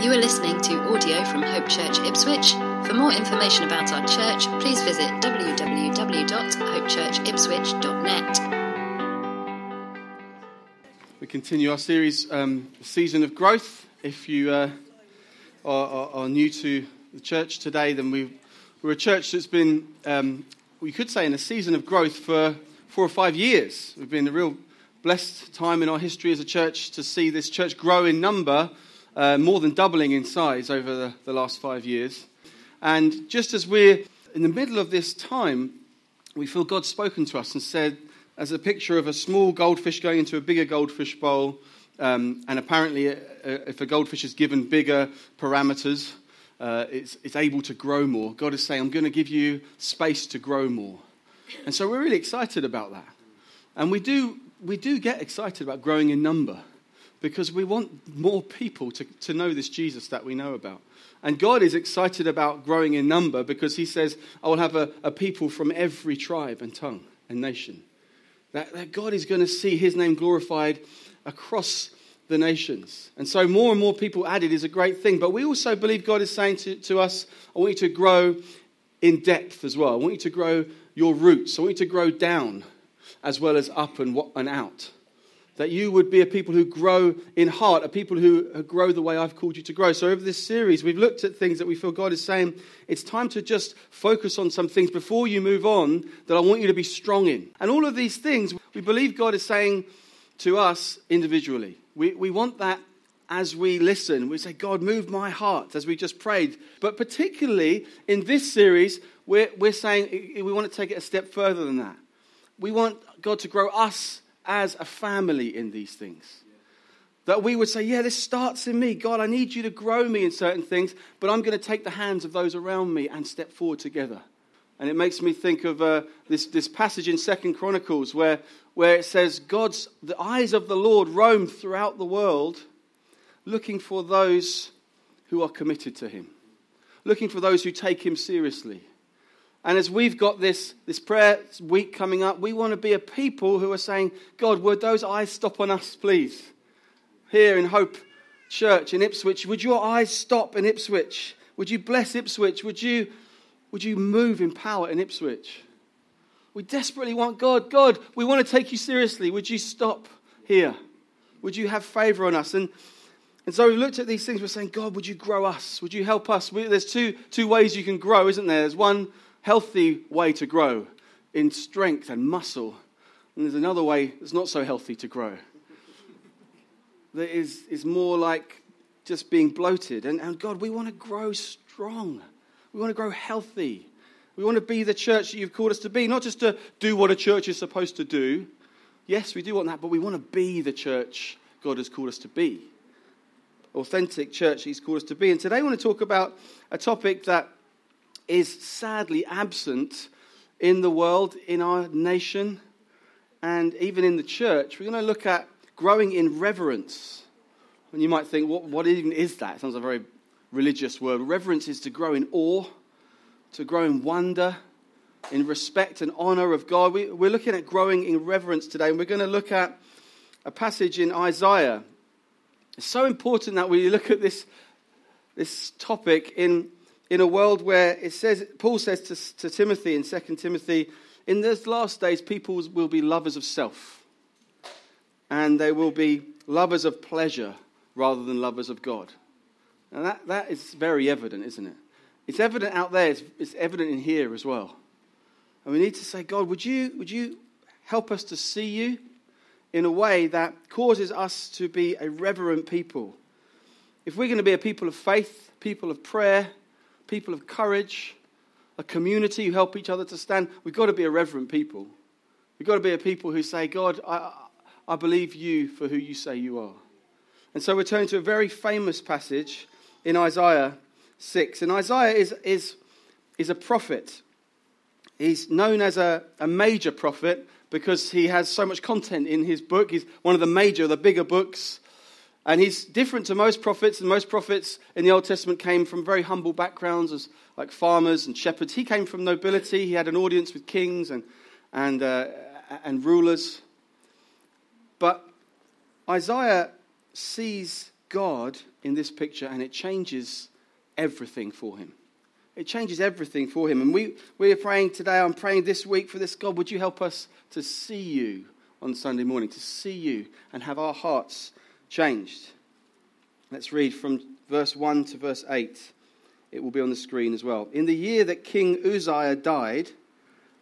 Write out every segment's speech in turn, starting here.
You are listening to audio from Hope Church Ipswich. For more information about our church, please visit www.hopechurchipswich.net. We continue our series, um, Season of Growth. If you uh, are, are, are new to the church today, then we, we're a church that's been, um, we could say, in a season of growth for four or five years. We've been a real blessed time in our history as a church to see this church grow in number, uh, more than doubling in size over the, the last five years. And just as we're in the middle of this time, we feel God's spoken to us and said, as a picture of a small goldfish going into a bigger goldfish bowl, um, and apparently, uh, if a goldfish is given bigger parameters, uh, it's, it's able to grow more. God is saying, I'm going to give you space to grow more. And so we're really excited about that. And we do, we do get excited about growing in number because we want more people to, to know this Jesus that we know about. And God is excited about growing in number because He says, I will have a, a people from every tribe and tongue and nation. That, that God is going to see His name glorified across the nations. And so more and more people added is a great thing. But we also believe God is saying to, to us, I want you to grow in depth as well. I want you to grow your roots. I want you to grow down as well as up and, and out that you would be a people who grow in heart, a people who grow the way I've called you to grow. So, over this series, we've looked at things that we feel God is saying it's time to just focus on some things before you move on that I want you to be strong in. And all of these things, we believe God is saying to us individually. We, we want that as we listen. We say, God, move my heart, as we just prayed. But particularly in this series, we're, we're saying we want to take it a step further than that. We want God to grow us as a family in these things. That we would say, Yeah, this starts in me. God, I need you to grow me in certain things, but I'm going to take the hands of those around me and step forward together. And it makes me think of uh, this, this passage in Second Chronicles where, where it says, God's, the eyes of the Lord roam throughout the world looking for those who are committed to him, looking for those who take him seriously. And as we've got this, this prayer week coming up, we want to be a people who are saying, God, would those eyes stop on us, please? Here in Hope Church in Ipswich, would your eyes stop in Ipswich? Would you bless Ipswich? Would you, would you move in power in Ipswich? We desperately want God. God, we want to take you seriously. Would you stop here? Would you have favor on us? And, and so we've looked at these things. We're saying, God, would you grow us? Would you help us? We, there's two, two ways you can grow, isn't there? There's one healthy way to grow in strength and muscle. And there's another way that's not so healthy to grow. That is, is more like just being bloated. And, and God, we want to grow strong. We want to grow healthy. We want to be the church that you've called us to be, not just to do what a church is supposed to do. Yes, we do want that, but we want to be the church God has called us to be. Authentic church He's called us to be. And today I want to talk about a topic that is sadly absent in the world, in our nation, and even in the church. We're going to look at growing in reverence. And you might think, what, what even is that? It sounds a very religious word. Reverence is to grow in awe, to grow in wonder, in respect and honor of God. We, we're looking at growing in reverence today, and we're going to look at a passage in Isaiah. It's so important that we look at this, this topic in in a world where it says, Paul says to, to Timothy in 2 Timothy, in those last days, people will be lovers of self. And they will be lovers of pleasure rather than lovers of God. And that, that is very evident, isn't it? It's evident out there, it's, it's evident in here as well. And we need to say, God, would you, would you help us to see you in a way that causes us to be a reverent people? If we're going to be a people of faith, people of prayer, people of courage, a community who help each other to stand. We've got to be a reverent people. We've got to be a people who say, God, I, I believe you for who you say you are. And so we're turning to a very famous passage in Isaiah 6. And Isaiah is, is, is a prophet. He's known as a, a major prophet because he has so much content in his book. He's one of the major, the bigger books and he's different to most prophets, and most prophets in the Old Testament came from very humble backgrounds, as like farmers and shepherds. He came from nobility. He had an audience with kings and, and, uh, and rulers. But Isaiah sees God in this picture, and it changes everything for him. It changes everything for him. And we, we are praying today, I'm praying this week for this. God, would you help us to see you on Sunday morning, to see you and have our hearts changed? Let's read from verse 1 to verse 8. It will be on the screen as well. In the year that King Uzziah died,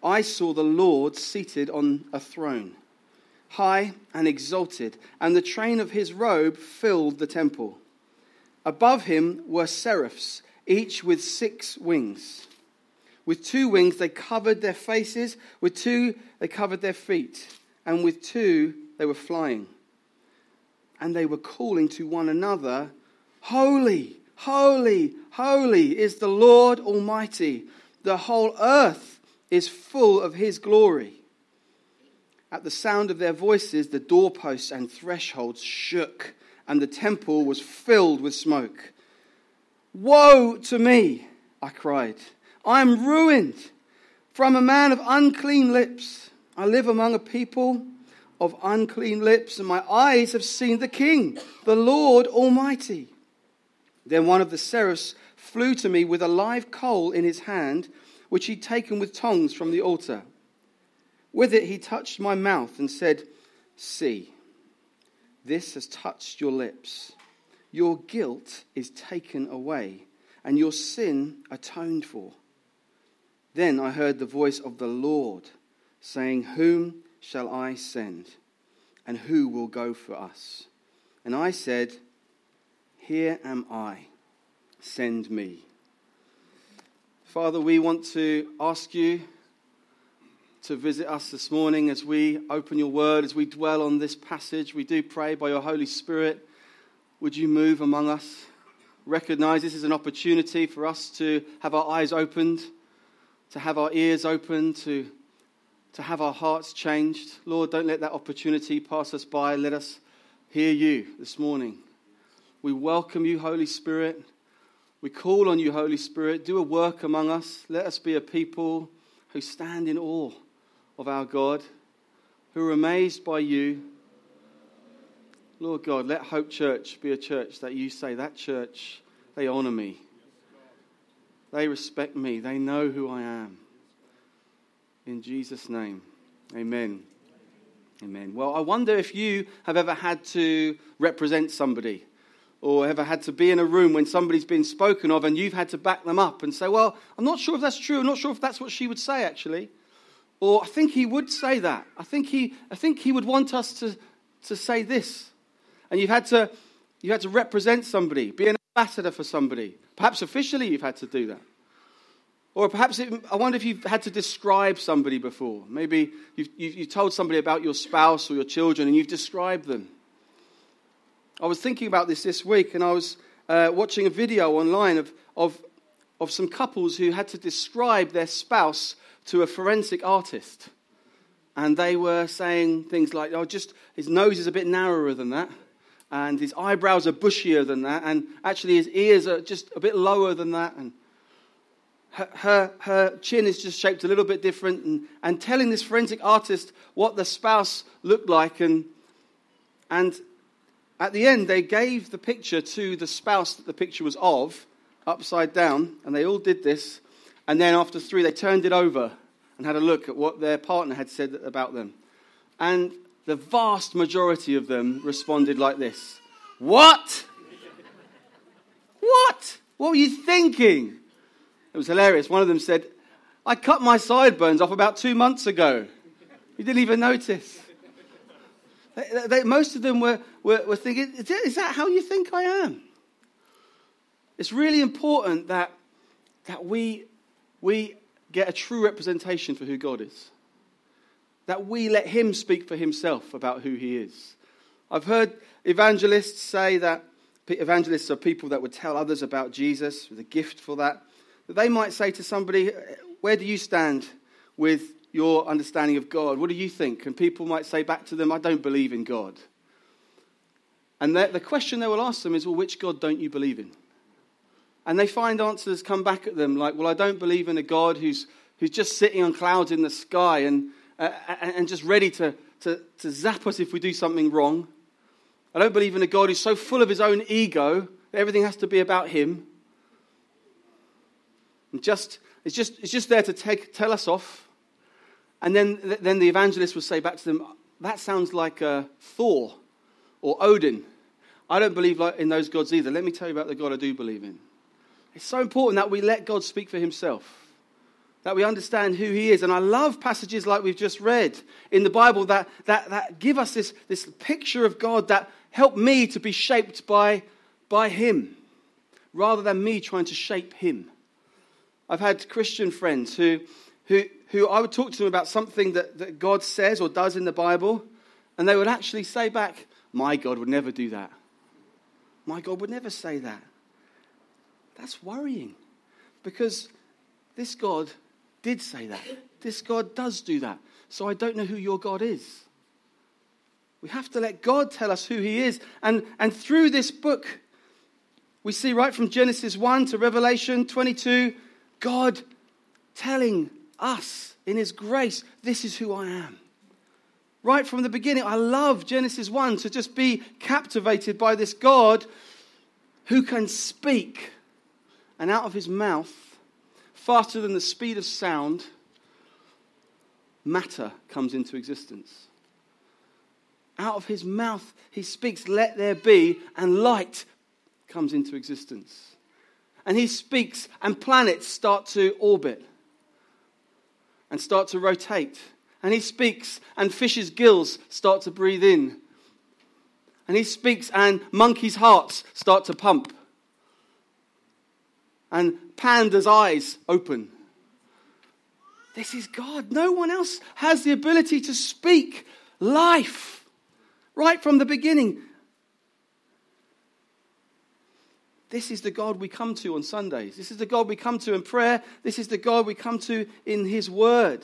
I saw the Lord seated on a throne, high and exalted, and the train of his robe filled the temple. Above him were seraphs, each with six wings. With two wings they covered their faces, with two they covered their feet, and with two they were flying. And they were calling to one another, Holy, holy, holy is the Lord Almighty. The whole earth is full of his glory. At the sound of their voices, the doorposts and thresholds shook, and the temple was filled with smoke. Woe to me, I cried. I am ruined. From a man of unclean lips. I live among a people of unclean lips, and my eyes have seen the King, the Lord Almighty. Then one of the seraphs flew to me with a live coal in his hand which he'd taken with tongs from the altar. With it he touched my mouth and said, See, this has touched your lips. Your guilt is taken away, and your sin atoned for. Then I heard the voice of the Lord saying, Whom shall I send? And who will go for us? And I said, Here am I, send me. Father, we want to ask you to visit us this morning as we open your word, as we dwell on this passage. We do pray by your Holy Spirit, would you move among us? Recognize this is an opportunity for us to have our eyes opened, to have our ears opened, to, to have our hearts changed. Lord, don't let that opportunity pass us by. Let us hear you this morning. We welcome you, Holy Spirit. We call on you, Holy Spirit. Do a work among us. Let us be a people who stand in awe of our God, who are amazed by you. Lord God, let Hope Church be a church that you say, that church, they honor me. They respect me. They know who I am. In Jesus' name, amen. Amen. Well, I wonder if you have ever had to represent somebody or ever had to be in a room when somebody's been spoken of and you've had to back them up and say, Well, I'm not sure if that's true. I'm not sure if that's what she would say, actually. Or I think he would say that. I think he, I think he would want us to, to say this. And you've had to, you had to represent somebody, be an ambassador for somebody. Perhaps officially you've had to do that. Or perhaps it, I wonder if you've had to describe somebody before. Maybe you've, you've, told somebody about your spouse or your children and you've described them. I was thinking about this this week, and I was uh, watching a video online of, of, of some couples who had to describe their spouse to a forensic artist. And they were saying things like, oh, just his nose is a bit narrower than that, and his eyebrows are bushier than that, and actually his ears are just a bit lower than that, and her, her, chin is just shaped a little bit different, and, and telling this forensic artist what the spouse looked like, and, and at the end, they gave the picture to the spouse that the picture was of, upside down, and they all did this. And then after three, they turned it over and had a look at what their partner had said about them. And the vast majority of them responded like this What? What? What were you thinking? It was hilarious. One of them said, I cut my sideburns off about two months ago. You didn't even notice. They, they, most of them were, were, were thinking, is that how you think I am? It's really important that, that we, we get a true representation for who God is. That we let Him speak for Himself about who He is. I've heard evangelists say that evangelists are people that would tell others about Jesus with a gift for that. That they might say to somebody, Where do you stand with your understanding of God? What do you think? And people might say back to them, I don't believe in God. And the question they will ask them is, Well, which God don't you believe in? And they find answers come back at them like, Well, I don't believe in a God who's, who's just sitting on clouds in the sky and, uh, and just ready to, to, to zap us if we do something wrong. I don't believe in a God who's so full of his own ego that everything has to be about him. And just, it's, just, it's just there to take, tell us off. And then, then the evangelist will say back to them, That sounds like uh, Thor or Odin. I don't believe in those gods either. Let me tell you about the God I do believe in. It's so important that we let God speak for himself, that we understand who he is. And I love passages like we've just read in the Bible that, that, that give us this, this picture of God that help me to be shaped by, by him rather than me trying to shape him. I've had Christian friends who, who, who I would talk to them about something that, that God says or does in the Bible, and they would actually say back, My God would never do that. My God would never say that. That's worrying because this God did say that. This God does do that. So I don't know who your God is. We have to let God tell us who He is. And, and through this book, we see right from Genesis 1 to Revelation 22, God telling us in His grace, this is who I am. Right from the beginning, I love Genesis 1 to just be captivated by this God who can speak, and out of his mouth, faster than the speed of sound, matter comes into existence. Out of his mouth, he speaks, Let there be, and light comes into existence. And he speaks, and planets start to orbit and start to rotate and he speaks, and fish's gills start to breathe in. And he speaks, and monkeys' hearts start to pump. And pandas' eyes open. This is God. No one else has the ability to speak life right from the beginning. This is the God we come to on Sundays. This is the God we come to in prayer. This is the God we come to in His Word.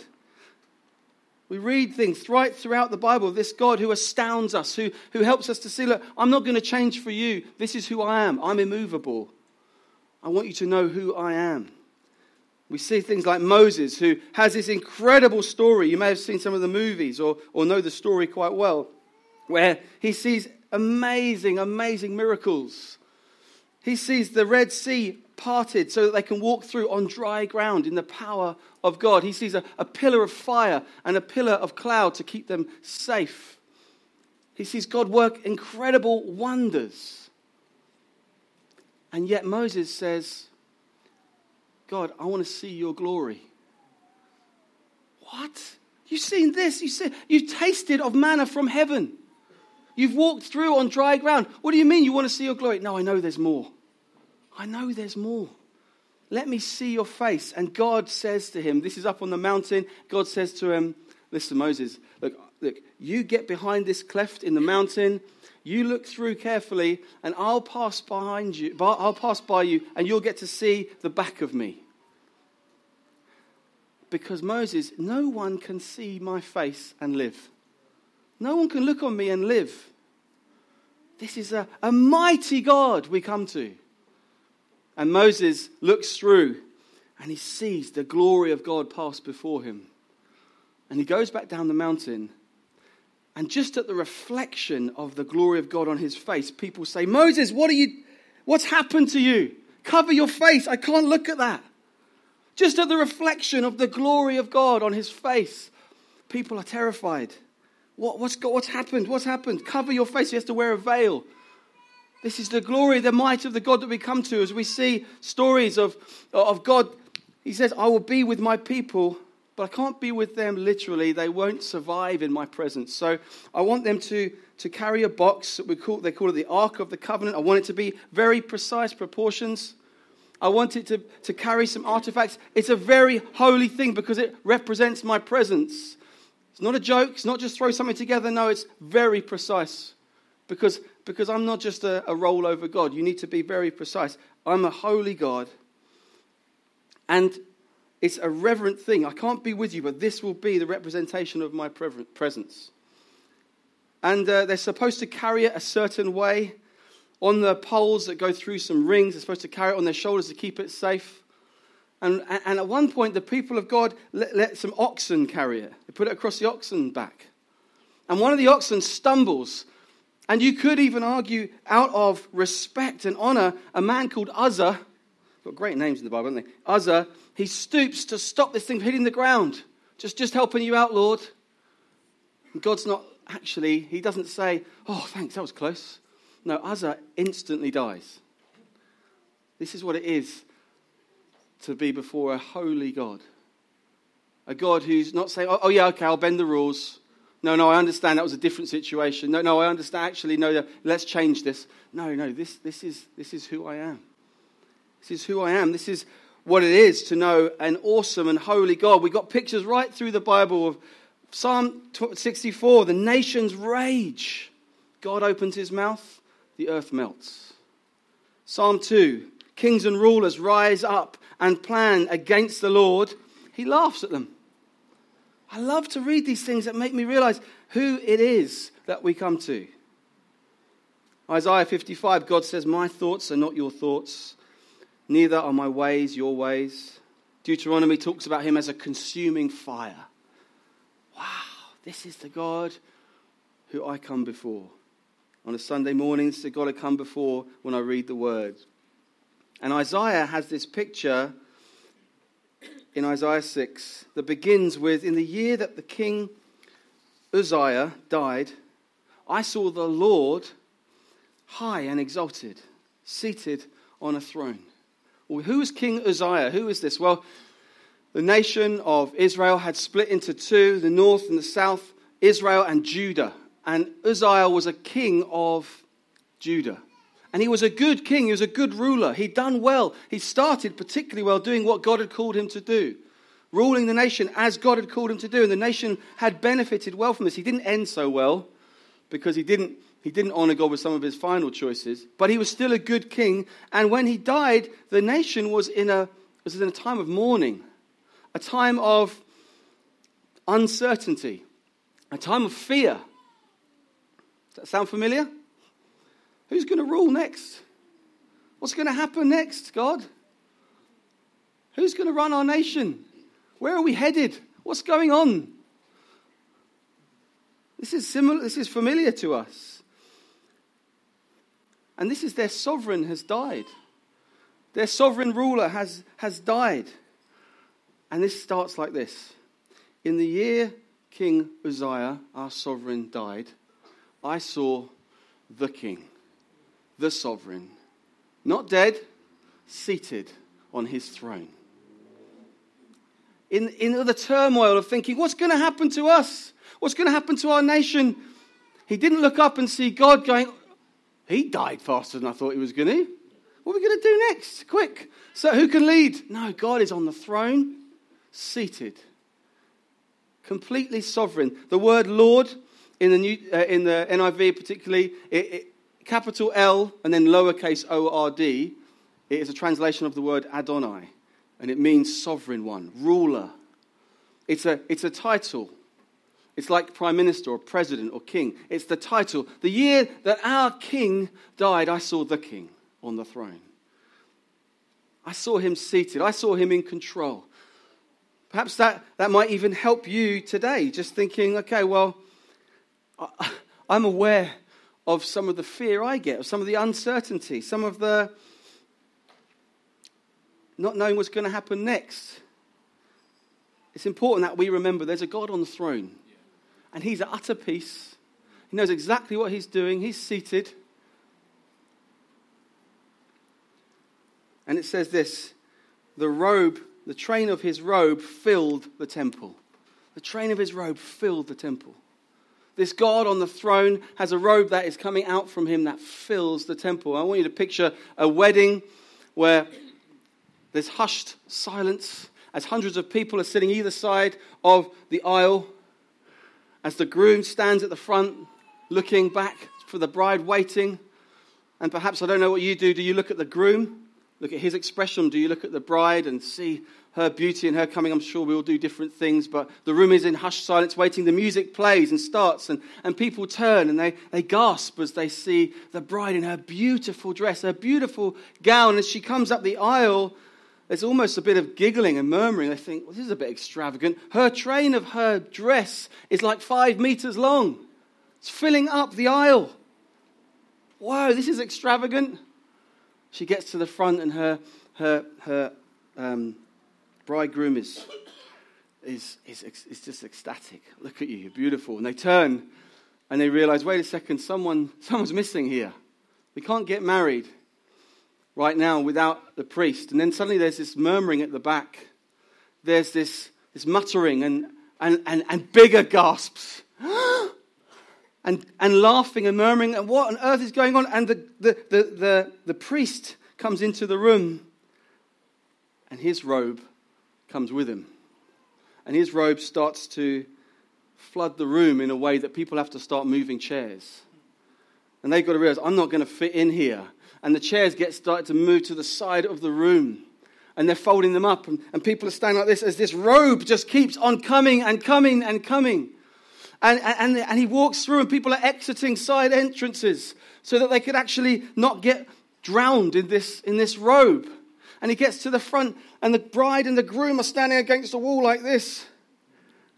We read things right throughout the Bible this God who astounds us, who, who helps us to see, look, I'm not going to change for you. This is who I am. I'm immovable. I want you to know who I am. We see things like Moses, who has this incredible story. You may have seen some of the movies or, or know the story quite well, where he sees amazing, amazing miracles. He sees the Red Sea parted so that they can walk through on dry ground in the power of God. He sees a, a pillar of fire and a pillar of cloud to keep them safe. He sees God work incredible wonders. And yet Moses says, God, I want to see your glory. What? You've seen this. You see, you've tasted of manna from heaven. You've walked through on dry ground. What do you mean you want to see your glory? No, I know there's more. I know there's more. Let me see your face. And God says to him, This is up on the mountain. God says to him, Listen, Moses, look, look, you get behind this cleft in the mountain. You look through carefully, and I'll pass behind you. I'll pass by you, and you'll get to see the back of me. Because Moses, no one can see my face and live. No one can look on me and live. This is a, a mighty God we come to. And Moses looks through and he sees the glory of God pass before him. And he goes back down the mountain. And just at the reflection of the glory of God on his face, people say, Moses, what are you, what's happened to you? Cover your face. I can't look at that. Just at the reflection of the glory of God on his face, people are terrified. What, what's, what's happened? What's happened? Cover your face. He has to wear a veil. This is the glory, the might of the God that we come to as we see stories of, of God. He says, I will be with my people, but I can't be with them literally. They won't survive in my presence. So I want them to, to carry a box. We call, they call it the Ark of the Covenant. I want it to be very precise proportions. I want it to, to carry some artifacts. It's a very holy thing because it represents my presence. It's not a joke. It's not just throw something together. No, it's very precise because because I'm not just a, a rollover God. You need to be very precise. I'm a holy God. And it's a reverent thing. I can't be with you, but this will be the representation of my presence. And uh, they're supposed to carry it a certain way on the poles that go through some rings. They're supposed to carry it on their shoulders to keep it safe. And, and at one point, the people of God let, let some oxen carry it. They put it across the oxen back. And one of the oxen stumbles And you could even argue, out of respect and honor, a man called Uzzah, got great names in the Bible, haven't they? Uzzah, he stoops to stop this thing from hitting the ground. Just, just helping you out, Lord. And God's not actually, he doesn't say, Oh, thanks, that was close. No, Uzzah instantly dies. This is what it is to be before a holy God. A God who's not saying, Oh, oh yeah, okay, I'll bend the rules. No, no, I understand that was a different situation. No, no, I understand. Actually, no, let's change this. No, no, this, this, is, this is who I am. This is who I am. This is what it is to know an awesome and holy God. We got pictures right through the Bible of Psalm 64 the nations rage. God opens his mouth, the earth melts. Psalm 2 kings and rulers rise up and plan against the Lord. He laughs at them. I love to read these things that make me realize who it is that we come to. Isaiah 55, God says, My thoughts are not your thoughts, neither are my ways your ways. Deuteronomy talks about him as a consuming fire. Wow, this is the God who I come before. On a Sunday morning, is the God I come before when I read the word. And Isaiah has this picture in Isaiah 6 that begins with In the year that the king Uzziah died, I saw the Lord high and exalted, seated on a throne. Well, who is King Uzziah? Who is this? Well, the nation of Israel had split into two the north and the south, Israel and Judah. And Uzziah was a king of Judah. And he was a good king, he was a good ruler. He'd done well. He started particularly well doing what God had called him to do, ruling the nation as God had called him to do. And the nation had benefited well from this. He didn't end so well because he didn't, he didn't honor God with some of his final choices, but he was still a good king. And when he died, the nation was in a, was in a time of mourning, a time of uncertainty, a time of fear. Does that sound familiar? Who's going to rule next? What's going to happen next, God? Who's going to run our nation? Where are we headed? What's going on? This is similar, this is familiar to us. And this is their sovereign has died. Their sovereign ruler has, has died. And this starts like this. In the year King Uzziah, our sovereign, died, I saw the king the sovereign, not dead, seated on his throne. In, in the turmoil of thinking, what's going to happen to us? What's going to happen to our nation? He didn't look up and see God going, he died faster than I thought he was going to. What are we going to do next? Quick. So, who can lead? No, God is on the throne, seated, completely sovereign. The word Lord in the, new, uh, in the NIV, particularly, it, it, capital L and then lowercase o r d, it is a translation of the word Adonai, and it means sovereign one, ruler. It's a, it's a title. It's like prime minister or president or king. It's the title. The year that our king died, I saw the king on the throne. I saw him seated. I saw him in control. Perhaps that, that might even help you today, just thinking, okay, well, I'm aware of some of the fear I get, of some of the uncertainty, some of the not knowing what's going to happen next. It's important that we remember there's a God on the throne, and He's at utter peace. He knows exactly what He's doing, He's seated. And it says this the robe, the train of His robe filled the temple. The train of His robe filled the temple. This God on the throne has a robe that is coming out from him that fills the temple. I want you to picture a wedding where there's hushed silence as hundreds of people are sitting either side of the aisle, as the groom stands at the front looking back for the bride waiting. And perhaps, I don't know what you do. Do you look at the groom, look at his expression? Do you look at the bride and see her beauty and her coming, I'm sure we will do different things, but the room is in hushed silence, waiting. The music plays and starts, and, and people turn and they, they gasp as they see the bride in her beautiful dress, her beautiful gown. As she comes up the aisle, there's almost a bit of giggling and murmuring. They think, well, this is a bit extravagant. Her train of her dress is like five meters long, it's filling up the aisle. whoa, this is extravagant. She gets to the front, and her, her, her um, bridegroom is, is, is, is just ecstatic. Look at you, you're beautiful. And they turn and they realize, wait a second, someone, someone's missing here. We can't get married right now without the priest. And then suddenly there's this murmuring at the back. There's this, this muttering and, and, and, and bigger gasps. and, and laughing and murmuring, and what on earth is going on? And the, the, the, the, the priest comes into the room, and his robe comes with him. And his robe starts to flood the room in a way that people have to start moving chairs. And they've got to realize, I'm not going to fit in here. And the chairs get started to move to the side of the room. And they're folding them up. And, and people are standing like this as this robe just keeps on coming and coming and coming. And, and, and he walks through, and people are exiting side entrances so that they could actually not get drowned in this, in this robe. And he gets to the front, and the bride and the groom are standing against the wall like this.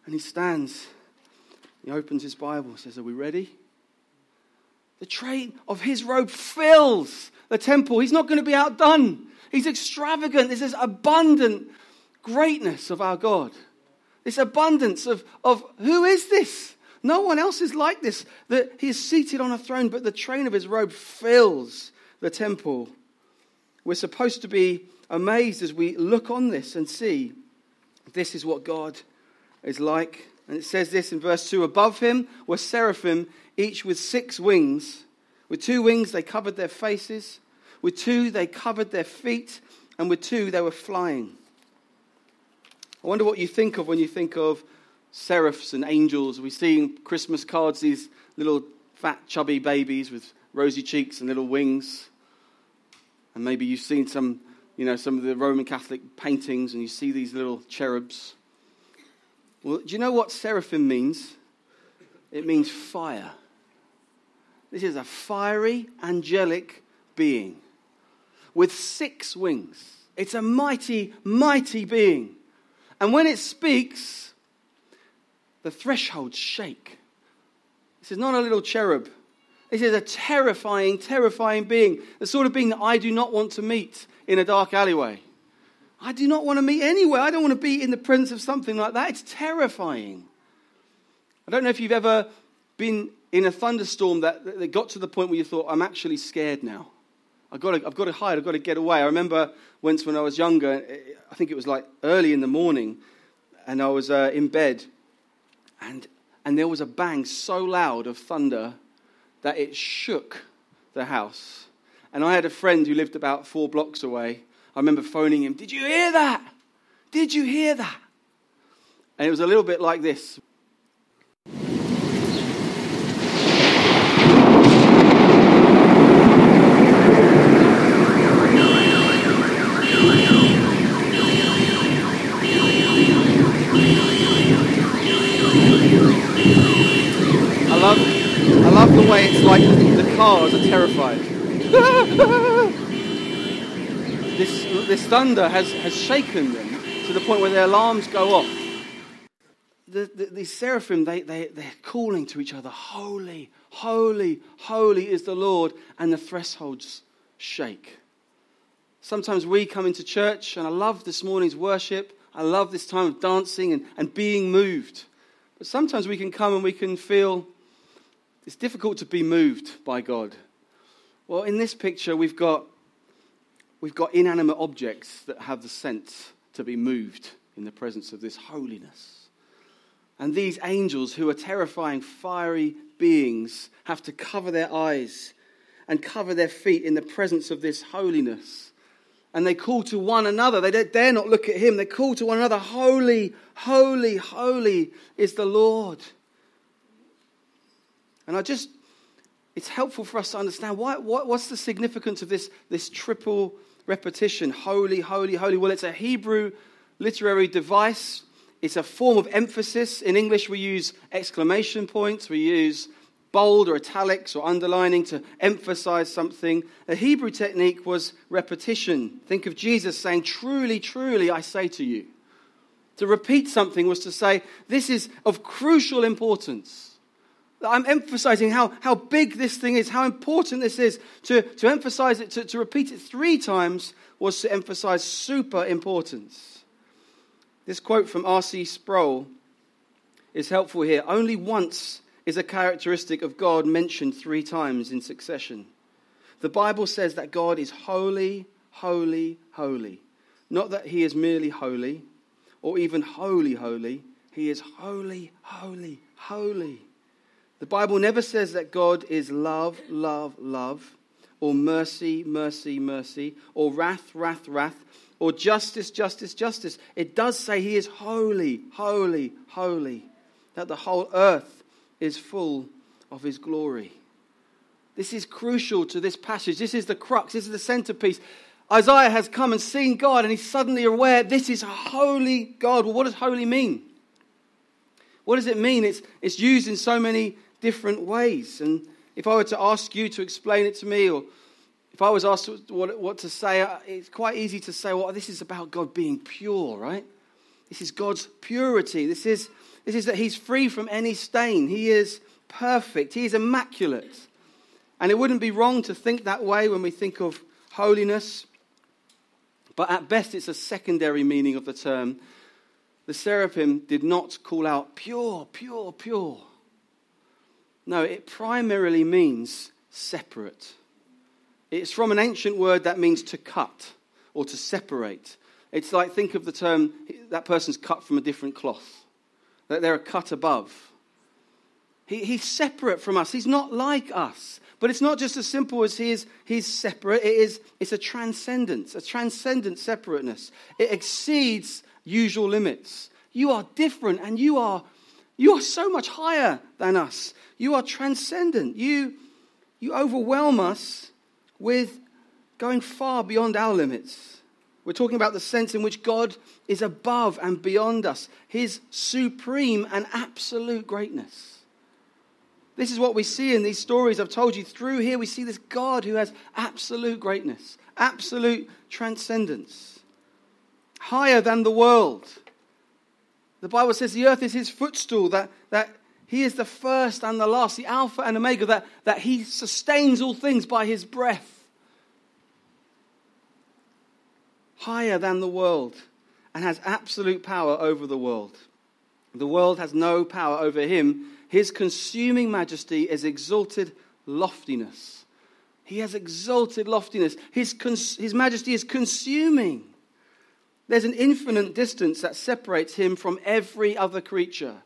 And he stands. He opens his Bible says, Are we ready? The train of his robe fills the temple. He's not going to be outdone. He's extravagant. There's this abundant greatness of our God. This abundance of, of who is this? No one else is like this. That he is seated on a throne, but the train of his robe fills the temple. We're supposed to be amazed as we look on this and see this is what God is like. And it says this in verse 2 Above him were seraphim, each with six wings. With two wings they covered their faces, with two they covered their feet, and with two they were flying. I wonder what you think of when you think of seraphs and angels. We see in Christmas cards these little fat, chubby babies with rosy cheeks and little wings. And maybe you've seen some, you know, some of the Roman Catholic paintings and you see these little cherubs. Well, do you know what seraphim means? It means fire. This is a fiery, angelic being with six wings. It's a mighty, mighty being. And when it speaks, the thresholds shake. This is not a little cherub. This is a terrifying, terrifying being. The sort of being that I do not want to meet in a dark alleyway. I do not want to meet anywhere. I don't want to be in the presence of something like that. It's terrifying. I don't know if you've ever been in a thunderstorm that, that got to the point where you thought, I'm actually scared now. I've got, to, I've got to hide. I've got to get away. I remember once when I was younger, I think it was like early in the morning, and I was uh, in bed, and, and there was a bang so loud of thunder that it shook the house. And I had a friend who lived about four blocks away. I remember phoning him, Did you hear that? Did you hear that? And it was a little bit like this. love the way it's like the cars are terrified. this, this thunder has, has shaken them to the point where their alarms go off. The, the, seraphim, they, they, they're calling to each other, Holy, holy, holy is the Lord, and the thresholds shake. Sometimes we come into church, and I love this morning's worship. I love this time of dancing and, and being moved. But sometimes we can come and we can feel it's difficult to be moved by God. Well, in this picture, we've got, we've got inanimate objects that have the sense to be moved in the presence of this holiness. And these angels, who are terrifying, fiery beings, have to cover their eyes and cover their feet in the presence of this holiness. And they call to one another. They dare not look at him. They call to one another, Holy, holy, holy is the Lord. And I just, it's helpful for us to understand why, what, what's the significance of this, this triple repetition holy, holy, holy. Well, it's a Hebrew literary device, it's a form of emphasis. In English, we use exclamation points, we use bold or italics or underlining to emphasize something. A Hebrew technique was repetition. Think of Jesus saying, Truly, truly, I say to you. To repeat something was to say, This is of crucial importance. I'm emphasizing how, how big this thing is, how important this is. To, to emphasize it, to, to repeat it three times, was to emphasize super importance. This quote from R.C. Sproul is helpful here. Only once is a characteristic of God mentioned three times in succession. The Bible says that God is holy, holy, holy. Not that he is merely holy or even holy, holy. He is holy, holy, holy. The Bible never says that God is love, love, love, or mercy, mercy, mercy, or wrath, wrath, wrath, or justice, justice, justice. It does say he is holy, holy, holy, that the whole earth is full of his glory. This is crucial to this passage. This is the crux, this is the centerpiece. Isaiah has come and seen God, and he's suddenly aware this is a holy God. Well, what does holy mean? What does it mean? It's, it's used in so many different ways. And if I were to ask you to explain it to me, or if I was asked what, what to say, uh, it's quite easy to say, well, this is about God being pure, right? This is God's purity. This is, this is that He's free from any stain. He is perfect. He is immaculate. And it wouldn't be wrong to think that way when we think of holiness. But at best, it's a secondary meaning of the term. The seraphim did not call out pure, pure, pure. No, it primarily means separate. It's from an ancient word that means to cut or to separate. It's like think of the term that person's cut from a different cloth, that they're a cut above. He, he's separate from us, he's not like us. But it's not just as simple as he is, he's separate. It is, it's a transcendence, a transcendent separateness. It exceeds usual limits. You are different and you are, you are so much higher than us. You are transcendent. You, you overwhelm us with going far beyond our limits. We're talking about the sense in which God is above and beyond us, his supreme and absolute greatness. This is what we see in these stories I've told you. Through here, we see this God who has absolute greatness, absolute transcendence, higher than the world. The Bible says the earth is his footstool, that, that he is the first and the last, the Alpha and Omega, that, that he sustains all things by his breath. Higher than the world and has absolute power over the world. The world has no power over him his consuming majesty is exalted loftiness. He has exalted loftiness. His, cons- his majesty is consuming. There's an infinite distance that separates him from every other creature.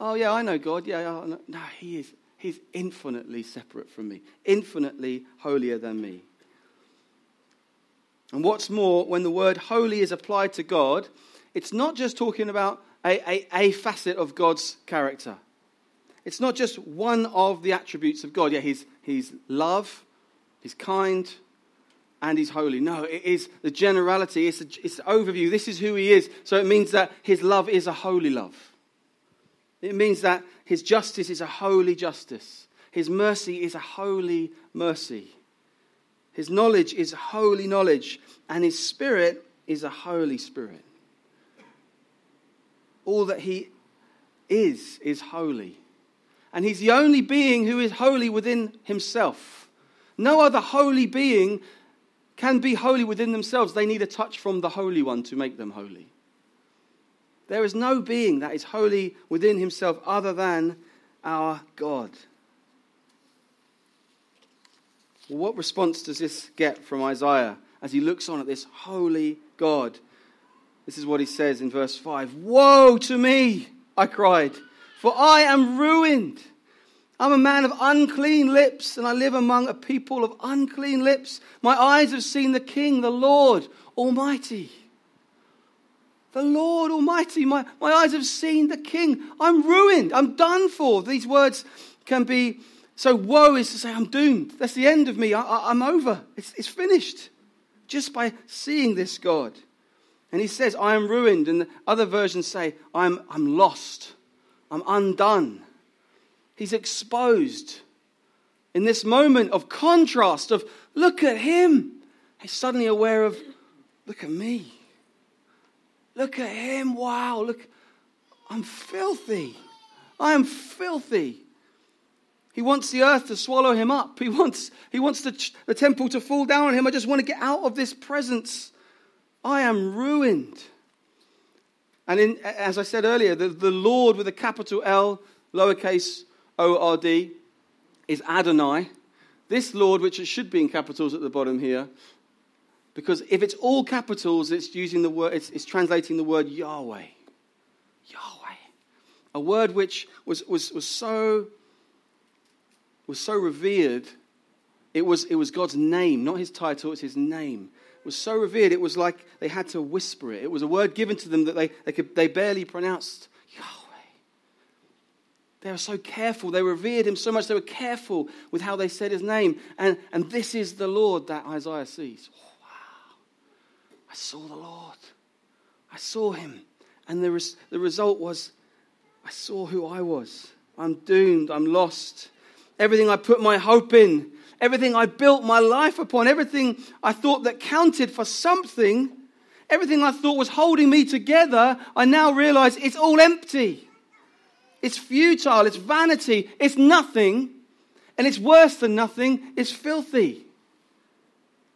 Oh, yeah, I know God. Yeah, know. no, he is. He's infinitely separate from me, infinitely holier than me. And what's more, when the word holy is applied to God, it's not just talking about a, a, a facet of God's character. It's not just one of the attributes of God. Yeah, he's, he's love, he's kind, and he's holy. No, it is the generality, it's, a, it's an overview. This is who he is. So it means that his love is a holy love. It means that his justice is a holy justice. His mercy is a holy mercy. His knowledge is holy knowledge. And his spirit is a holy spirit. All that he is, is holy. And he's the only being who is holy within himself. No other holy being can be holy within themselves. They need a touch from the Holy One to make them holy. There is no being that is holy within himself other than our God. Well, what response does this get from Isaiah as he looks on at this holy God? This is what he says in verse 5 Woe to me, I cried for I am ruined. I'm a man of unclean lips, and I live among a people of unclean lips. My eyes have seen the King, the Lord Almighty. The Lord Almighty. My, my eyes have seen the King. I'm ruined. I'm done for. These words can be so woe is to say, I'm doomed. That's the end of me. I, am over. It's, it's finished. Just by seeing this God. And he says, I am ruined. And the other versions say, I'm, I'm lost. I'm undone. He's exposed. In this moment of contrast, of look at him, he's suddenly aware of look at me. Look at him. Wow, look, I'm filthy. I am filthy. He wants the earth to swallow him up. He wants, he wants the, the temple to fall down on him. I just want to get out of this presence. I am ruined. And in, as I said earlier, the, the Lord with a capital L, lowercase O R D, is Adonai. This Lord, which it should be in capitals at the bottom here, because if it's all capitals, it's using the word, it's, it's translating the word Yahweh. Yahweh. A word which was, was, was so was so revered. It was, it was God's name, not his title, it's his name. It was so revered, it was like they had to whisper it. It was a word given to them that they, they, could, they barely pronounced Yahweh. They were so careful. They revered him so much, they were careful with how they said his name. And, and this is the Lord that Isaiah sees. Oh, wow. I saw the Lord. I saw him. And the, res- the result was I saw who I was. I'm doomed. I'm lost everything I put my hope in, everything I built my life upon, everything I thought that counted for something, everything I thought was holding me together, I now realize it's all empty. It's futile, it's vanity, it's nothing, and it's worse than nothing, it's filthy.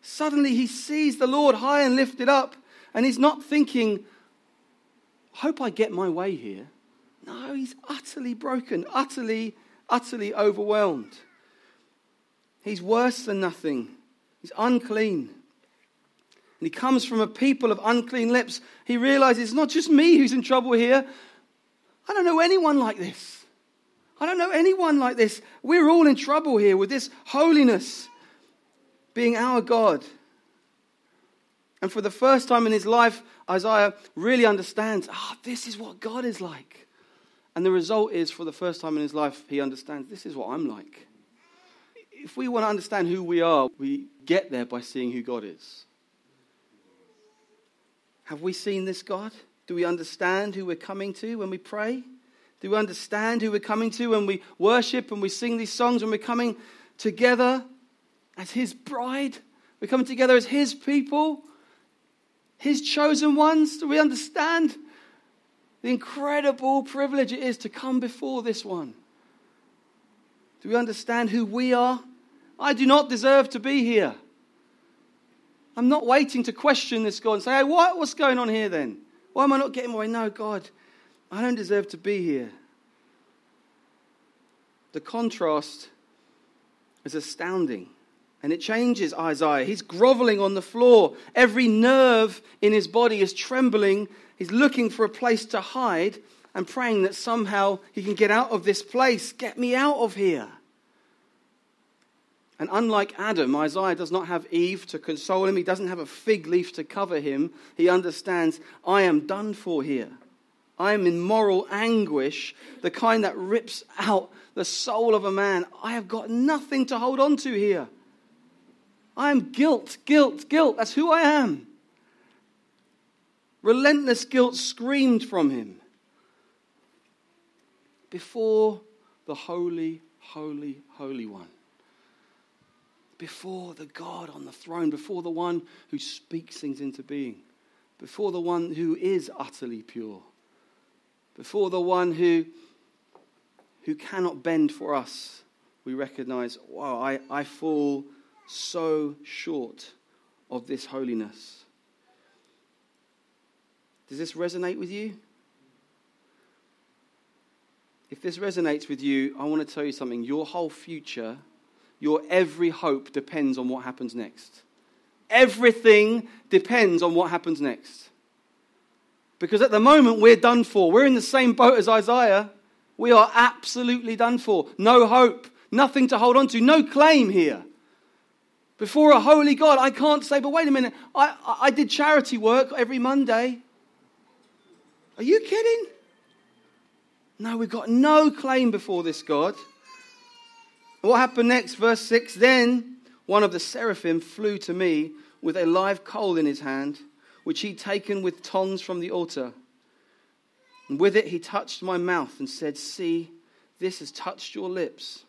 Suddenly he sees the Lord high and lifted up, and he's not thinking, I hope I get my way here. No, he's utterly broken, utterly utterly overwhelmed. He's worse than nothing, he's unclean. And he comes from a people of unclean lips. He realizes it's not just me who's in trouble here. I don't know anyone like this. I don't know anyone like this. We're all in trouble here with this holiness being our God. And for the first time in his life, Isaiah really understands ah, oh, this is what God is like. And the result is, for the first time in his life, he understands this is what I'm like. If we want to understand who we are, we get there by seeing who God is. Have we seen this God? Do we understand who we're coming to when we pray? Do we understand who we're coming to when we worship and we sing these songs, when we're coming together as His bride? We're coming together as His people, His chosen ones. Do we understand the incredible privilege it is to come before this one. Do we understand who we are? I do not deserve to be here. I'm not waiting to question this God and say, hey, what, what's going on here then? Why am I not getting my way? No, God, I don't deserve to be here. The contrast is astounding. And it changes Isaiah. He's groveling on the floor. Every nerve in his body is trembling He's looking for a place to hide and praying that somehow he can get out of this place. Get me out of here. And unlike Adam, Isaiah does not have Eve to console him. He doesn't have a fig leaf to cover him. He understands, I am done for here. I am in moral anguish, the kind that rips out the soul of a man. I have got nothing to hold on to here. I am guilt, guilt, guilt. That's who I am. Relentless guilt screamed from him before the holy, holy, holy one. Before the God on the throne, before the one who speaks things into being, before the one who is utterly pure, before the one who, who cannot bend for us, we recognize, wow, I, I fall so short of this holiness. Does this resonate with you? If this resonates with you, I want to tell you something. Your whole future, your every hope depends on what happens next. Everything depends on what happens next. Because at the moment, we're done for. We're in the same boat as Isaiah. We are absolutely done for. No hope, nothing to hold on to, no claim here. Before a holy God, I can't say, but wait a minute, I, I did charity work every Monday. Are you kidding? No, we've got no claim before this God. What happened next? Verse 6 Then one of the seraphim flew to me with a live coal in his hand, which he'd taken with tongs from the altar. And with it he touched my mouth and said, See, this has touched your lips.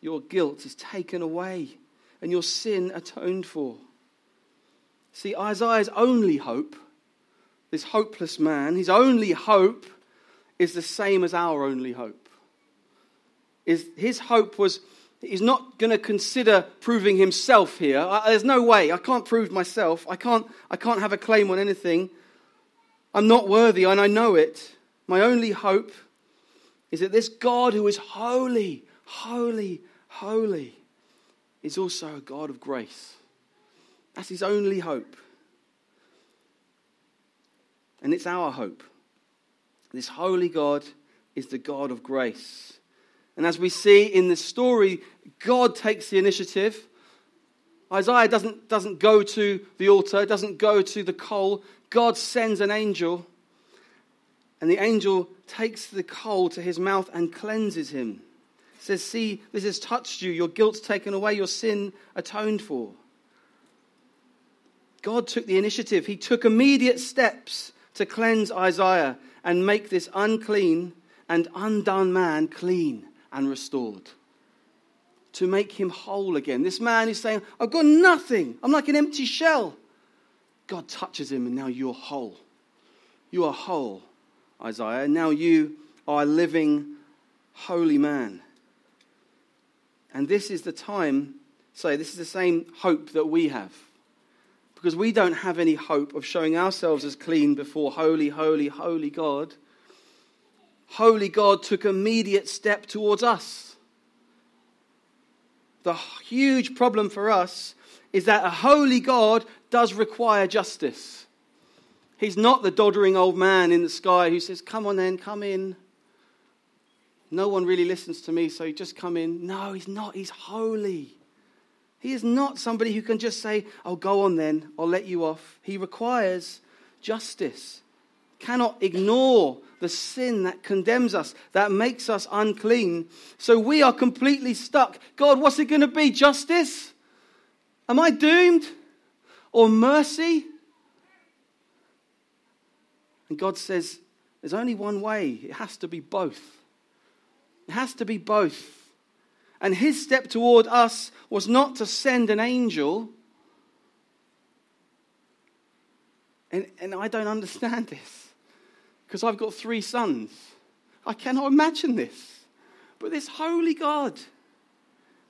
Your guilt is taken away, and your sin atoned for. See, Isaiah's only hope this hopeless man, his only hope is the same as our only hope. is his hope was he's not going to consider proving himself here. I, there's no way. I can't prove myself. I can't, I can't have a claim on anything. I'm not worthy, and I know it. My only hope is that this God who is holy, holy, holy is also a God of grace. That's his only hope. And it's our hope. This holy God is the God of grace. And as we see in this story, God takes the initiative. Isaiah doesn't, doesn't go to the altar, doesn't go to the coal. God sends an angel, and the angel takes the coal to his mouth and cleanses him. says, See, this has touched you. Your guilt's taken away, your sin atoned for. God took the initiative. He took immediate steps to cleanse Isaiah and make this unclean and undone man clean and restored. To make him whole again. This man is saying, I've got nothing. I'm like an empty shell. God touches him, and now you're whole. You are whole, Isaiah. Now you are a living, holy man. And this is the time, say, this is the same hope that we have. Because we don't have any hope of showing ourselves as clean before holy, holy, holy God holy God took immediate step towards us. The huge problem for us is that a holy God does require justice. He's not the doddering old man in the sky who says, Come on then, come in. No one really listens to me, so just come in. No, he's not. He's holy. He is not somebody who can just say, Oh, go on then, I'll let you off. He requires justice cannot ignore the sin that condemns us, that makes us unclean. So we are completely stuck. God, what's it going to be? Justice? Am I doomed? Or mercy? And God says, there's only one way. It has to be both. It has to be both. And his step toward us was not to send an angel. And, and I don't understand this because I've got three sons. I cannot imagine this. But this holy God,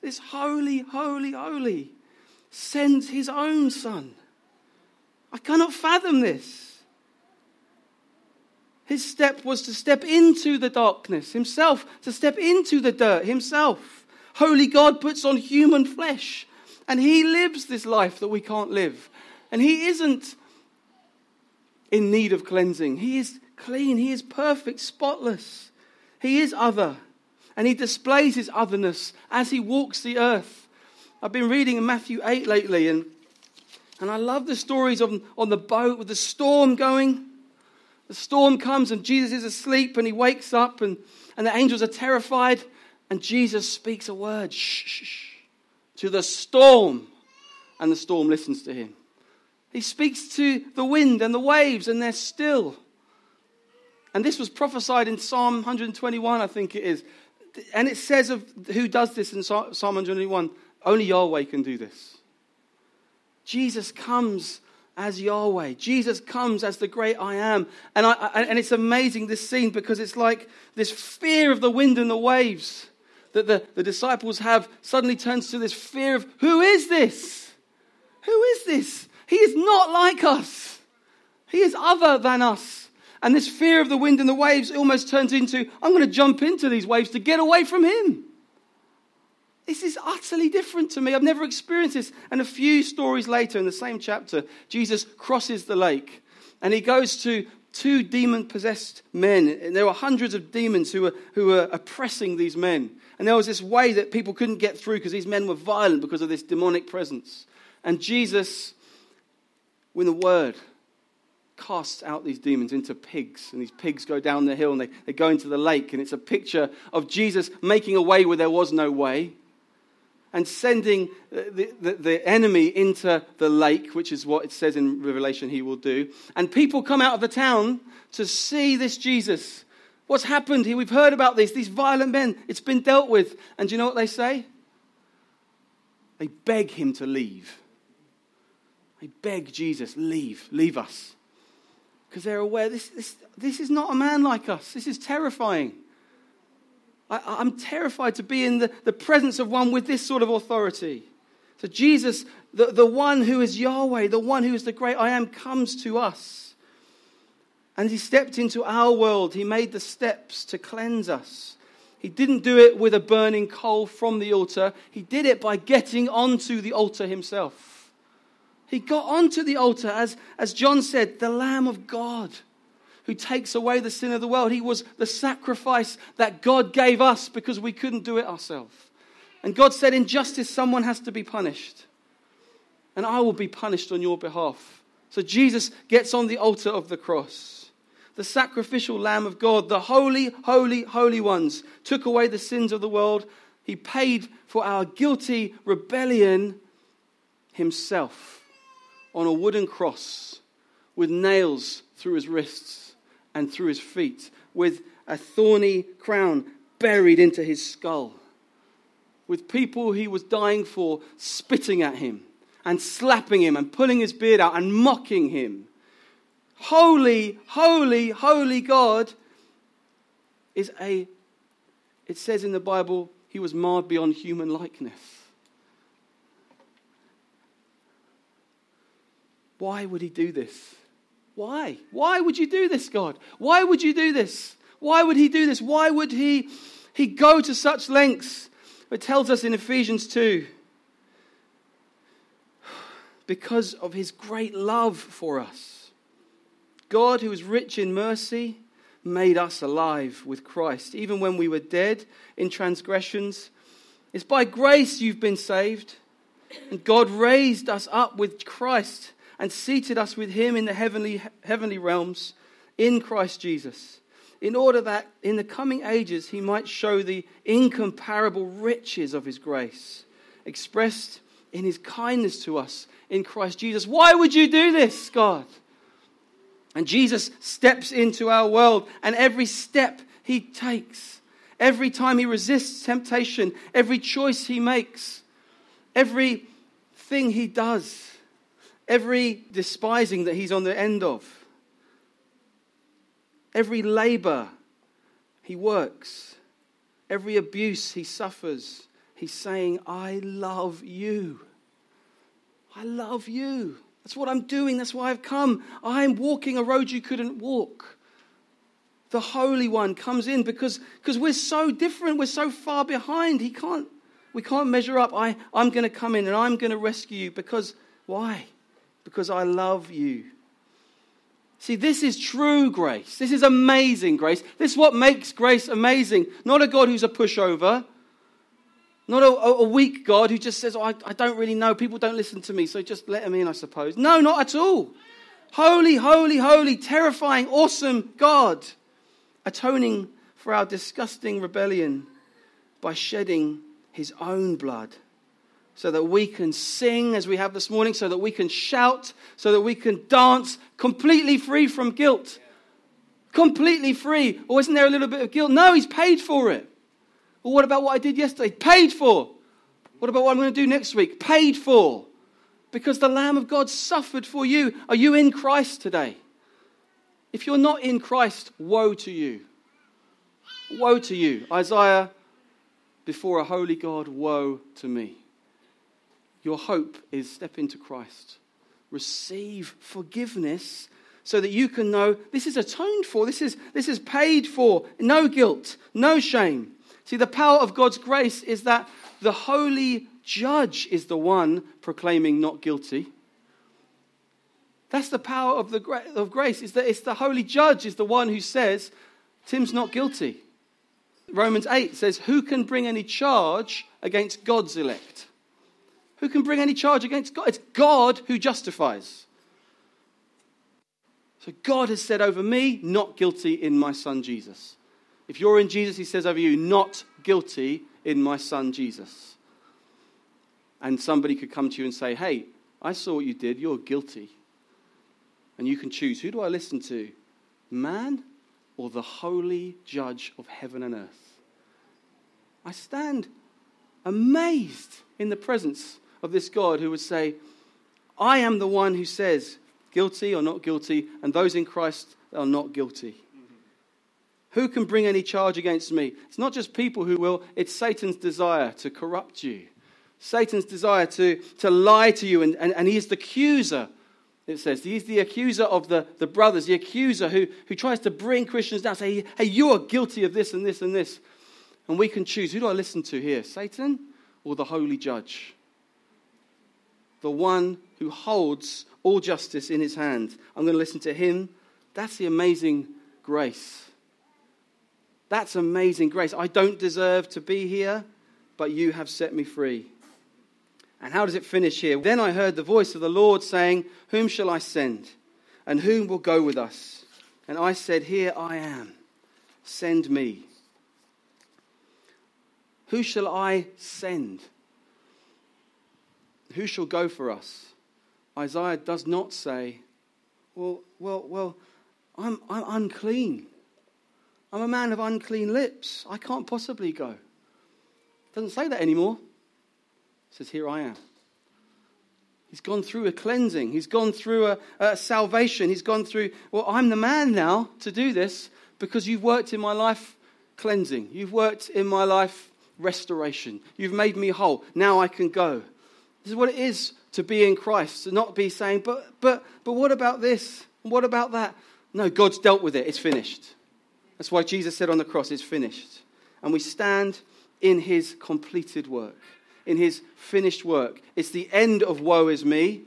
this holy, holy, holy, sends his own son. I cannot fathom this. His step was to step into the darkness himself, to step into the dirt himself. Holy God puts on human flesh, and he lives this life that we can't live. And he isn't in need of cleansing, he is clean. He is perfect, spotless. He is other. And he displays his otherness as he walks the earth. I've been reading in Matthew 8 lately, and, and I love the stories of, on the boat with the storm going. The storm comes, and Jesus is asleep, and he wakes up, and, and the angels are terrified. And Jesus speaks a word shh, shh, shh, to the storm, and the storm listens to him. He speaks to the wind and the waves, and they're still. And this was prophesied in Psalm 121, I think it is. And it says of who does this in Psalm 121 only Yahweh can do this. Jesus comes as Yahweh. Jesus comes as the great I am. And, I, and it's amazing, this scene, because it's like this fear of the wind and the waves that the, the disciples have suddenly turns to this fear of who is this? Who is this? He is not like us, he is other than us. And this fear of the wind and the waves almost turns into, I'm going to jump into these waves to get away from him. This is utterly different to me. I've never experienced this. And a few stories later, in the same chapter, Jesus crosses the lake and he goes to two demon possessed men. And there were hundreds of demons who were, who were oppressing these men. And there was this way that people couldn't get through because these men were violent because of this demonic presence. And Jesus, with the word, casts out these demons into pigs. And these pigs go down the hill and they, they go into the lake. And it's a picture of Jesus making a way where there was no way and sending the, the, the, enemy into the lake, which is what it says in Revelation he will do. And people come out of the town to see this Jesus. What's happened here? We've heard about this, these violent men. It's been dealt with. And do you know what they say? They beg him to leave. They beg Jesus, leave, leave us because they're aware this, this, this is not a man like us. This is terrifying. I, am terrified to be in the, the presence of one with this sort of authority. So, Jesus, the, the one who is Yahweh, the one who is the great I am, comes to us. And he stepped into our world. He made the steps to cleanse us. He didn't do it with a burning coal from the altar, he did it by getting onto the altar himself. He got onto the altar, as, as John said, the Lamb of God who takes away the sin of the world. He was the sacrifice that God gave us because we couldn't do it ourselves. And God said, in justice, someone has to be punished. And I will be punished on your behalf. So Jesus gets on the altar of the cross. The sacrificial Lamb of God, the holy, holy, holy ones, took away the sins of the world. He paid for our guilty rebellion himself on a wooden cross with nails through his wrists and through his feet, with a thorny crown buried into his skull, with people he was dying for spitting at him and slapping him and pulling his beard out and mocking him. Holy, holy, holy God is a, it says in the Bible, he was marred beyond human likeness. Why would he do this? Why? Why would you do this, God? Why would you do this? Why would he do this? Why would he, he go to such lengths? It tells us in Ephesians 2 because of his great love for us. God, who is rich in mercy, made us alive with Christ, even when we were dead in transgressions. It's by grace you've been saved. And God raised us up with Christ and seated us with him in the heavenly, heavenly realms in Christ Jesus, in order that in the coming ages he might show the incomparable riches of his grace, expressed in his kindness to us in Christ Jesus. Why would you do this, God? And Jesus steps into our world, and every step he takes, every time he resists temptation, every choice he makes, every thing he does, every despising that he's on the end of, every labor he works, every abuse he suffers, he's saying, I love you. I love you. That's what I'm doing. That's why I've come. I'm walking a road you couldn't walk. The Holy One comes in because, because we're so different. We're so far behind. He can't, we can't measure up. I, I'm going to come in and I'm going to rescue you because why? Because I love you. See, this is true grace. This is amazing grace. This is what makes grace amazing. Not a God who's a pushover, not a, a weak God who just says, oh, I, I don't really know. People don't listen to me, so just let them in, I suppose. No, not at all. Holy, holy, holy, terrifying, awesome God, atoning for our disgusting rebellion by shedding his own blood so that we can sing as we have this morning, so that we can shout, so that we can dance completely free from guilt. Completely free. Or isn't there a little bit of guilt? No, he's paid for it. Well, what about what I did yesterday? Paid for. What about what I'm going to do next week? Paid for. Because the Lamb of God suffered for you. Are you in Christ today? If you're not in Christ, woe to you. Woe to you. Isaiah, before a holy God, woe to me. Your hope is step into Christ. Receive forgiveness so that you can know this is atoned for, this is, this is paid for, no guilt, no shame. See, the power of God's grace is that the holy judge is the one proclaiming not guilty. That's the power of, the, of grace, is that it's the holy judge is the one who says, Tim's not guilty. Romans 8 says, Who can bring any charge against God's elect? Who can bring any charge against God? It's God who justifies. So God has said over me, not guilty in my son Jesus. If you're in Jesus, he says over you, not guilty in my son Jesus. And somebody could come to you and say, hey, I saw what you did, you're guilty. And you can choose who do I listen to? Man or the holy judge of heaven and earth? I stand amazed in the presence of this God who would say, I am the one who says guilty or not guilty, and those in Christ are not guilty. Who can bring any charge against me? It's not just people who will, it's Satan's desire to corrupt you. Satan's desire to, to lie to you, and, and, and he is the accuser, it says. He's the accuser of the, the brothers, the accuser who, who tries to bring Christians down, say, hey, you are guilty of this and this and this. And we can choose who do I listen to here, Satan or the holy judge? The one who holds all justice in his hand. I'm going to listen to him. That's the amazing grace. That's amazing grace. I don't deserve to be here, but you have set me free. And how does it finish here? Then I heard the voice of the Lord saying, Whom shall I send? And whom will go with us? And I said, Here I am. Send me. Who shall I send? Who shall go for us? Isaiah does not say, Well, well, well, I'm, I'm unclean. I'm a man of unclean lips. I can't possibly go. Doesn't say that anymore. It says, Here I am. He's gone through a cleansing. He's gone through a, a, salvation. He's gone through, well, I'm the man now to do this because you've worked in my life cleansing. You've worked in my life restoration. You've made me whole. Now I can go. This is what it is to be in Christ, to not be saying, but, but, but what about this? What about that? No, God's dealt with it. It's finished. That's why Jesus said on the cross, it's finished. And we stand in his completed work, in his finished work. It's the end of woe is me,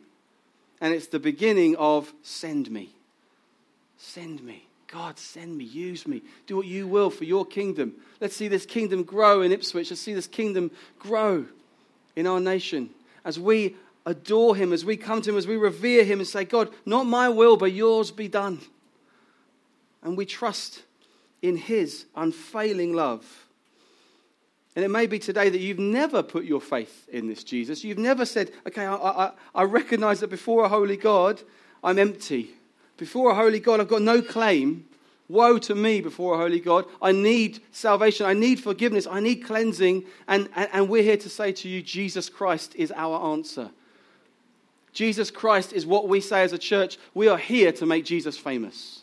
and it's the beginning of send me. Send me. God, send me, use me, do what you will for your kingdom. Let's see this kingdom grow in Ipswich. Let's see this kingdom grow in our nation as we adore him, as we come to him, as we revere him and say, God, not my will, but yours be done. And we trust in his unfailing love. And it may be today that you've never put your faith in this Jesus. You've never said, okay, I, I, I recognize that before a holy God, I'm empty. Before a holy God, I've got no claim. Woe to me before a holy God. I need salvation. I need forgiveness. I need cleansing. And, and, and we're here to say to you, Jesus Christ is our answer. Jesus Christ is what we say as a church. We are here to make Jesus famous.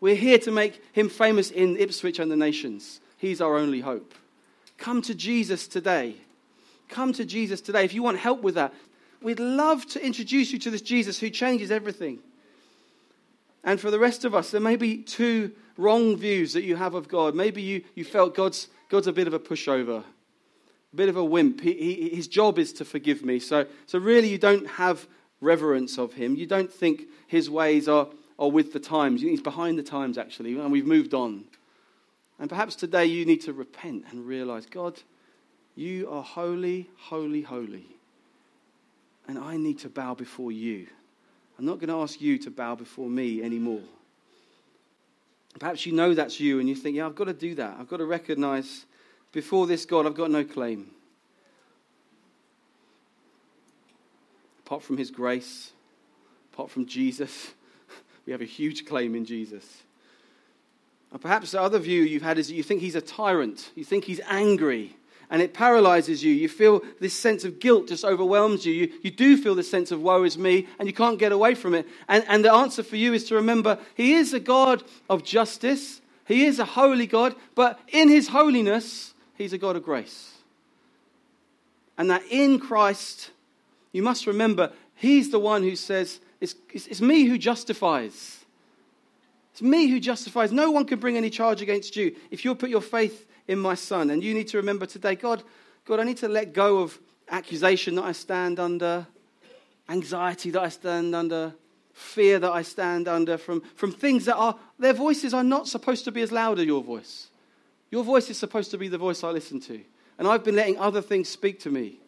We're here to make him famous in Ipswich and the nations. He's our only hope. Come to Jesus today. Come to Jesus today. If you want help with that, we'd love to introduce you to this Jesus who changes everything. And for the rest of us, there may be two wrong views that you have of God. Maybe you, you felt God's, God's a bit of a pushover, a bit of a wimp. He, he, his job is to forgive me. So, so really, you don't have reverence of him. You don't think his ways are or with the times. He's behind the times, actually, and we've moved on. And perhaps today you need to repent and realize, God, you are holy, holy, holy. And I need to bow before you. I'm not going to ask you to bow before me anymore. Perhaps you know that's you and you think, yeah, I've got to do that. I've got to recognize before this God, I've got no claim. Apart from his grace, apart from Jesus, we have a huge claim in Jesus. And perhaps the other view you've had is that you think he's a tyrant, you think he's angry, and it paralyzes you. You feel this sense of guilt just overwhelms you. You, you do feel this sense of woe is me, and you can't get away from it. And, and the answer for you is to remember he is a God of justice, he is a holy God, but in his holiness, he's a God of grace. And that in Christ, you must remember, he's the one who says, it's, it's, it's me who justifies. It's me who justifies. No one can bring any charge against you if you put your faith in my son. And you need to remember today, God, God, I need to let go of accusation that I stand under, anxiety that I stand under, fear that I stand under, from, from things that are, their voices are not supposed to be as loud as your voice. Your voice is supposed to be the voice I listen to. And I've been letting other things speak to me.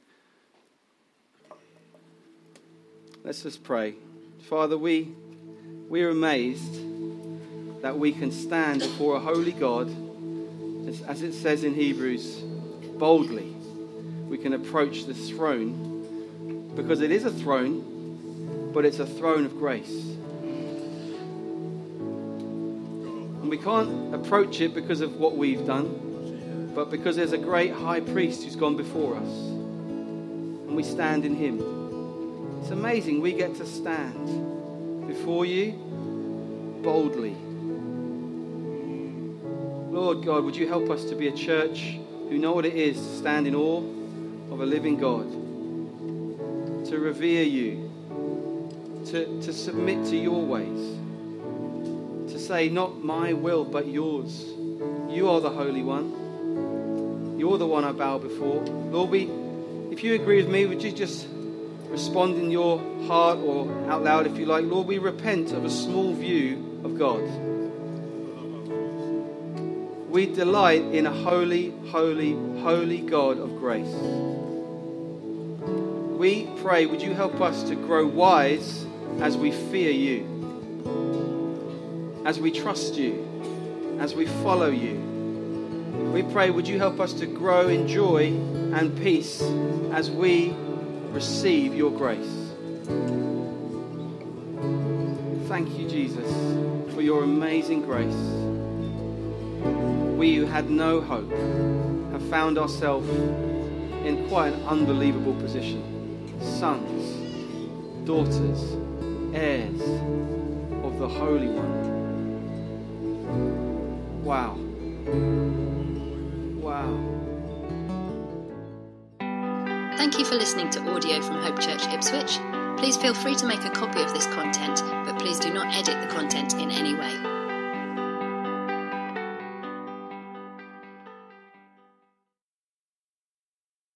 Let's just pray. Father, we, we are amazed that we can stand before a holy God, as it says in Hebrews, boldly. We can approach this throne because it is a throne, but it's a throne of grace. And we can't approach it because of what we've done, but because there's a great high priest who's gone before us. And we stand in him. It's amazing we get to stand before you boldly. Lord God, would you help us to be a church who know what it is to stand in awe of a living God, to revere you, to, to submit to your ways, to say, Not my will, but yours. You are the Holy One. You're the one I bow before. Lord, we, if you agree with me, would you just respond in your heart or out loud if you like? Lord, we repent of a small view of God. We delight in a holy, holy, holy God of grace. We pray, would you help us to grow wise as we fear you, as we trust you, as we follow you? We pray, would you help us to grow in joy and peace as we receive your grace? Thank you, Jesus, for your amazing grace we who had no hope have found ourselves in quite an unbelievable position. Sons, daughters, heirs of the Holy One. Wow. Wow. Thank you for listening to audio from Hope Church Ipswich. Please feel free to make a copy of this content, but please do not edit the content in any way.